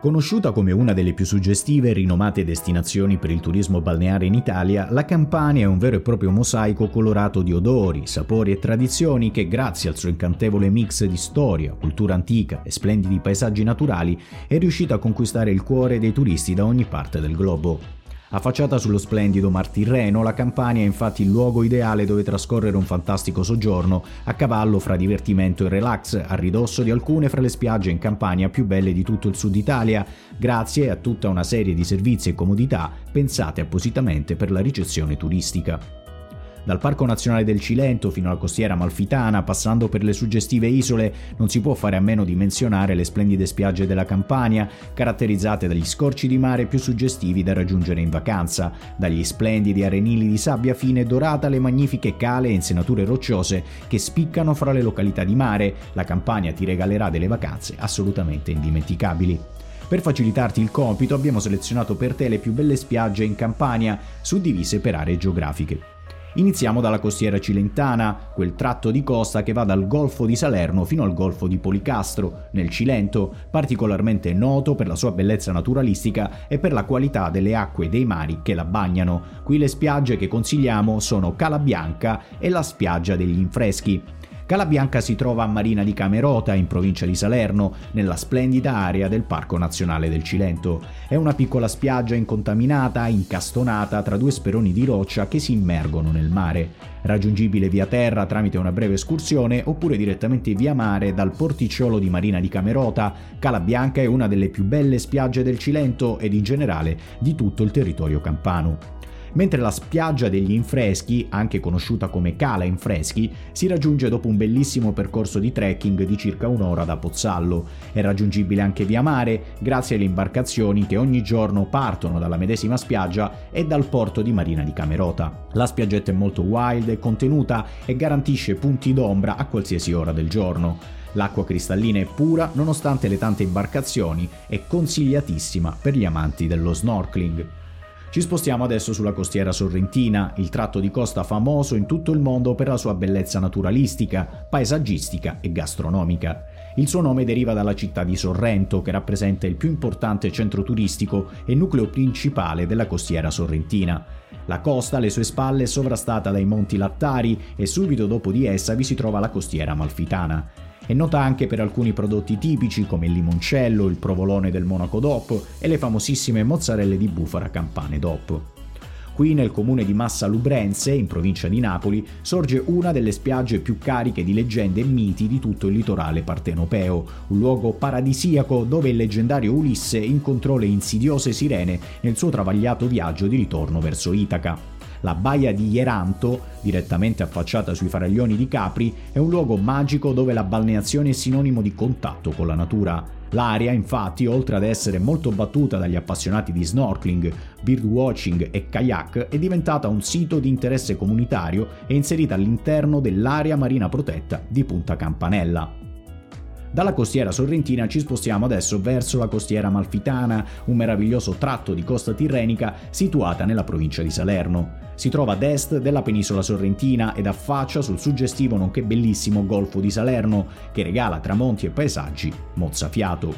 Conosciuta come una delle più suggestive e rinomate destinazioni per il turismo balneare in Italia, la Campania è un vero e proprio mosaico colorato di odori, sapori e tradizioni che, grazie al suo incantevole mix di storia, cultura antica e splendidi paesaggi naturali, è riuscita a conquistare il cuore dei turisti da ogni parte del globo. Affacciata sullo splendido Mar Tirreno, la Campania è infatti il luogo ideale dove trascorrere un fantastico soggiorno a cavallo fra divertimento e relax, a ridosso di alcune fra le spiagge in Campania più belle di tutto il sud Italia, grazie a tutta una serie di servizi e comodità pensate appositamente per la ricezione turistica. Dal Parco Nazionale del Cilento fino alla costiera malfitana, passando per le suggestive isole, non si può fare a meno di menzionare le splendide spiagge della Campania, caratterizzate dagli scorci di mare più suggestivi da raggiungere in vacanza, dagli splendidi arenili di sabbia fine dorata alle magnifiche cale e insenature rocciose che spiccano fra le località di mare. La Campania ti regalerà delle vacanze assolutamente indimenticabili. Per facilitarti il compito abbiamo selezionato per te le più belle spiagge in Campania, suddivise per aree geografiche. Iniziamo dalla costiera cilentana, quel tratto di costa che va dal Golfo di Salerno fino al Golfo di Policastro, nel Cilento, particolarmente noto per la sua bellezza naturalistica e per la qualità delle acque dei mari che la bagnano. Qui le spiagge che consigliamo sono Cala Bianca e la spiaggia degli Infreschi. Calabianca si trova a Marina di Camerota, in provincia di Salerno, nella splendida area del Parco Nazionale del Cilento. È una piccola spiaggia incontaminata, incastonata tra due speroni di roccia che si immergono nel mare. Raggiungibile via terra tramite una breve escursione oppure direttamente via mare dal porticciolo di Marina di Camerota, Calabianca è una delle più belle spiagge del Cilento ed in generale di tutto il territorio campano mentre la spiaggia degli Infreschi, anche conosciuta come Cala Infreschi, si raggiunge dopo un bellissimo percorso di trekking di circa un'ora da Pozzallo. È raggiungibile anche via mare grazie alle imbarcazioni che ogni giorno partono dalla medesima spiaggia e dal porto di Marina di Camerota. La spiaggetta è molto wild e contenuta e garantisce punti d'ombra a qualsiasi ora del giorno. L'acqua cristallina è pura nonostante le tante imbarcazioni e consigliatissima per gli amanti dello snorkeling. Ci spostiamo adesso sulla costiera sorrentina, il tratto di costa famoso in tutto il mondo per la sua bellezza naturalistica, paesaggistica e gastronomica. Il suo nome deriva dalla città di Sorrento, che rappresenta il più importante centro turistico e nucleo principale della costiera sorrentina. La costa alle sue spalle è sovrastata dai monti Lattari e subito dopo di essa vi si trova la costiera amalfitana. È nota anche per alcuni prodotti tipici come il limoncello, il provolone del Monaco DOP e le famosissime mozzarelle di bufala campane DOP. Qui nel comune di Massa Lubrense, in provincia di Napoli, sorge una delle spiagge più cariche di leggende e miti di tutto il litorale partenopeo, un luogo paradisiaco dove il leggendario Ulisse incontrò le insidiose sirene nel suo travagliato viaggio di ritorno verso Itaca. La baia di Ieranto, direttamente affacciata sui faraglioni di Capri, è un luogo magico dove la balneazione è sinonimo di contatto con la natura. L'area, infatti, oltre ad essere molto battuta dagli appassionati di snorkeling, birdwatching e kayak, è diventata un sito di interesse comunitario e inserita all'interno dell'area marina protetta di Punta Campanella. Dalla costiera sorrentina ci spostiamo adesso verso la costiera malfitana, un meraviglioso tratto di costa tirrenica situata nella provincia di Salerno. Si trova ad est della penisola sorrentina ed affaccia sul suggestivo nonché bellissimo Golfo di Salerno, che regala tramonti e paesaggi mozzafiato.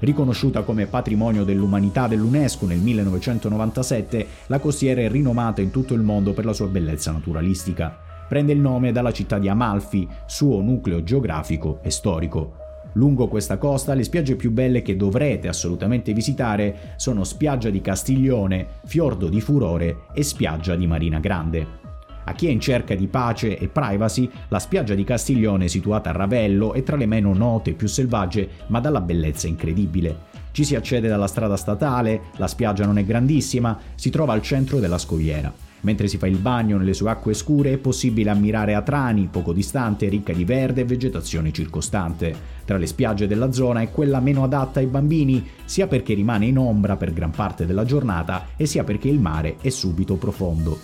Riconosciuta come patrimonio dell'umanità dell'UNESCO nel 1997, la costiera è rinomata in tutto il mondo per la sua bellezza naturalistica. Prende il nome dalla città di Amalfi, suo nucleo geografico e storico. Lungo questa costa le spiagge più belle che dovrete assolutamente visitare sono spiaggia di Castiglione, Fiordo di Furore e spiaggia di Marina Grande. A chi è in cerca di pace e privacy, la spiaggia di Castiglione, situata a Ravello, è tra le meno note e più selvagge, ma dalla bellezza incredibile. Ci si accede dalla strada statale, la spiaggia non è grandissima, si trova al centro della scogliera. Mentre si fa il bagno nelle sue acque scure è possibile ammirare Atrani, poco distante, ricca di verde e vegetazione circostante. Tra le spiagge della zona è quella meno adatta ai bambini, sia perché rimane in ombra per gran parte della giornata e sia perché il mare è subito profondo.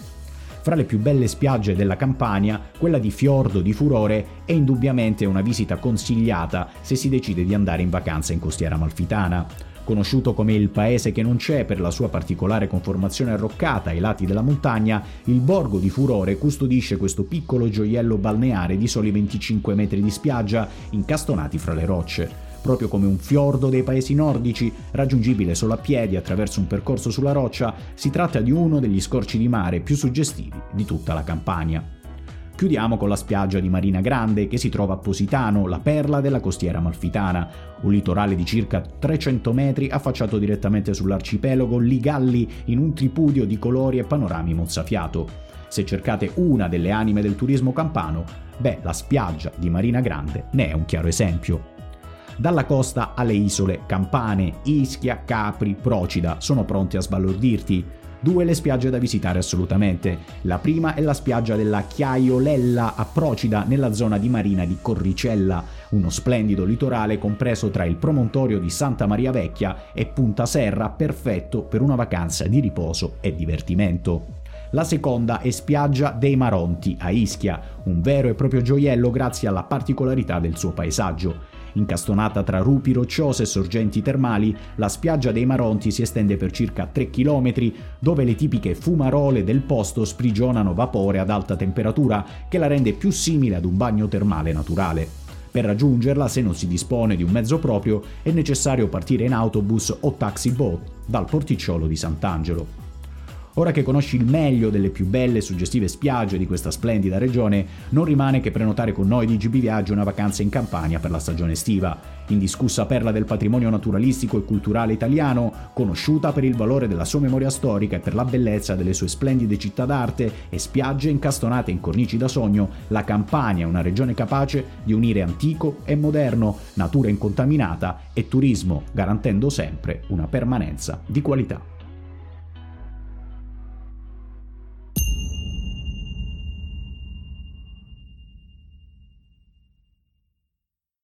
Fra le più belle spiagge della Campania, quella di Fiordo di Furore è indubbiamente una visita consigliata se si decide di andare in vacanza in costiera amalfitana. Conosciuto come il paese che non c'è per la sua particolare conformazione arroccata ai lati della montagna, il borgo di Furore custodisce questo piccolo gioiello balneare di soli 25 metri di spiaggia incastonati fra le rocce. proprio come un fiordo dei paesi nordici, raggiungibile solo a piedi attraverso un percorso sulla roccia, si tratta di uno degli scorci di mare più suggestivi di tutta la Campania. Chiudiamo con la spiaggia di Marina Grande che si trova a Positano, la perla della costiera malfitana, un litorale di circa 300 metri affacciato direttamente sull'arcipelago Ligalli in un tripudio di colori e panorami mozzafiato. Se cercate una delle anime del turismo campano, beh, la spiaggia di Marina Grande ne è un chiaro esempio. Dalla costa alle isole Campane, Ischia, Capri, Procida sono pronti a sbalordirti. Due le spiagge da visitare assolutamente. La prima è la spiaggia della Chiaiolella a Procida, nella zona di marina di Corricella, uno splendido litorale compreso tra il promontorio di Santa Maria Vecchia e Punta Serra, perfetto per una vacanza di riposo e divertimento. La seconda è Spiaggia dei Maronti a Ischia, un vero e proprio gioiello grazie alla particolarità del suo paesaggio. Incastonata tra rupi rocciose e sorgenti termali, la spiaggia dei Maronti si estende per circa 3 km, dove le tipiche fumarole del posto sprigionano vapore ad alta temperatura che la rende più simile ad un bagno termale naturale. Per raggiungerla, se non si dispone di un mezzo proprio, è necessario partire in autobus o taxi boat dal porticciolo di Sant'Angelo. Ora che conosci il meglio delle più belle e suggestive spiagge di questa splendida regione, non rimane che prenotare con noi di GB Viaggio una vacanza in Campania per la stagione estiva. Indiscussa perla del patrimonio naturalistico e culturale italiano, conosciuta per il valore della sua memoria storica e per la bellezza delle sue splendide città d'arte e spiagge incastonate in cornici da sogno, la Campania è una regione capace di unire antico e moderno, natura incontaminata e turismo, garantendo sempre una permanenza di qualità.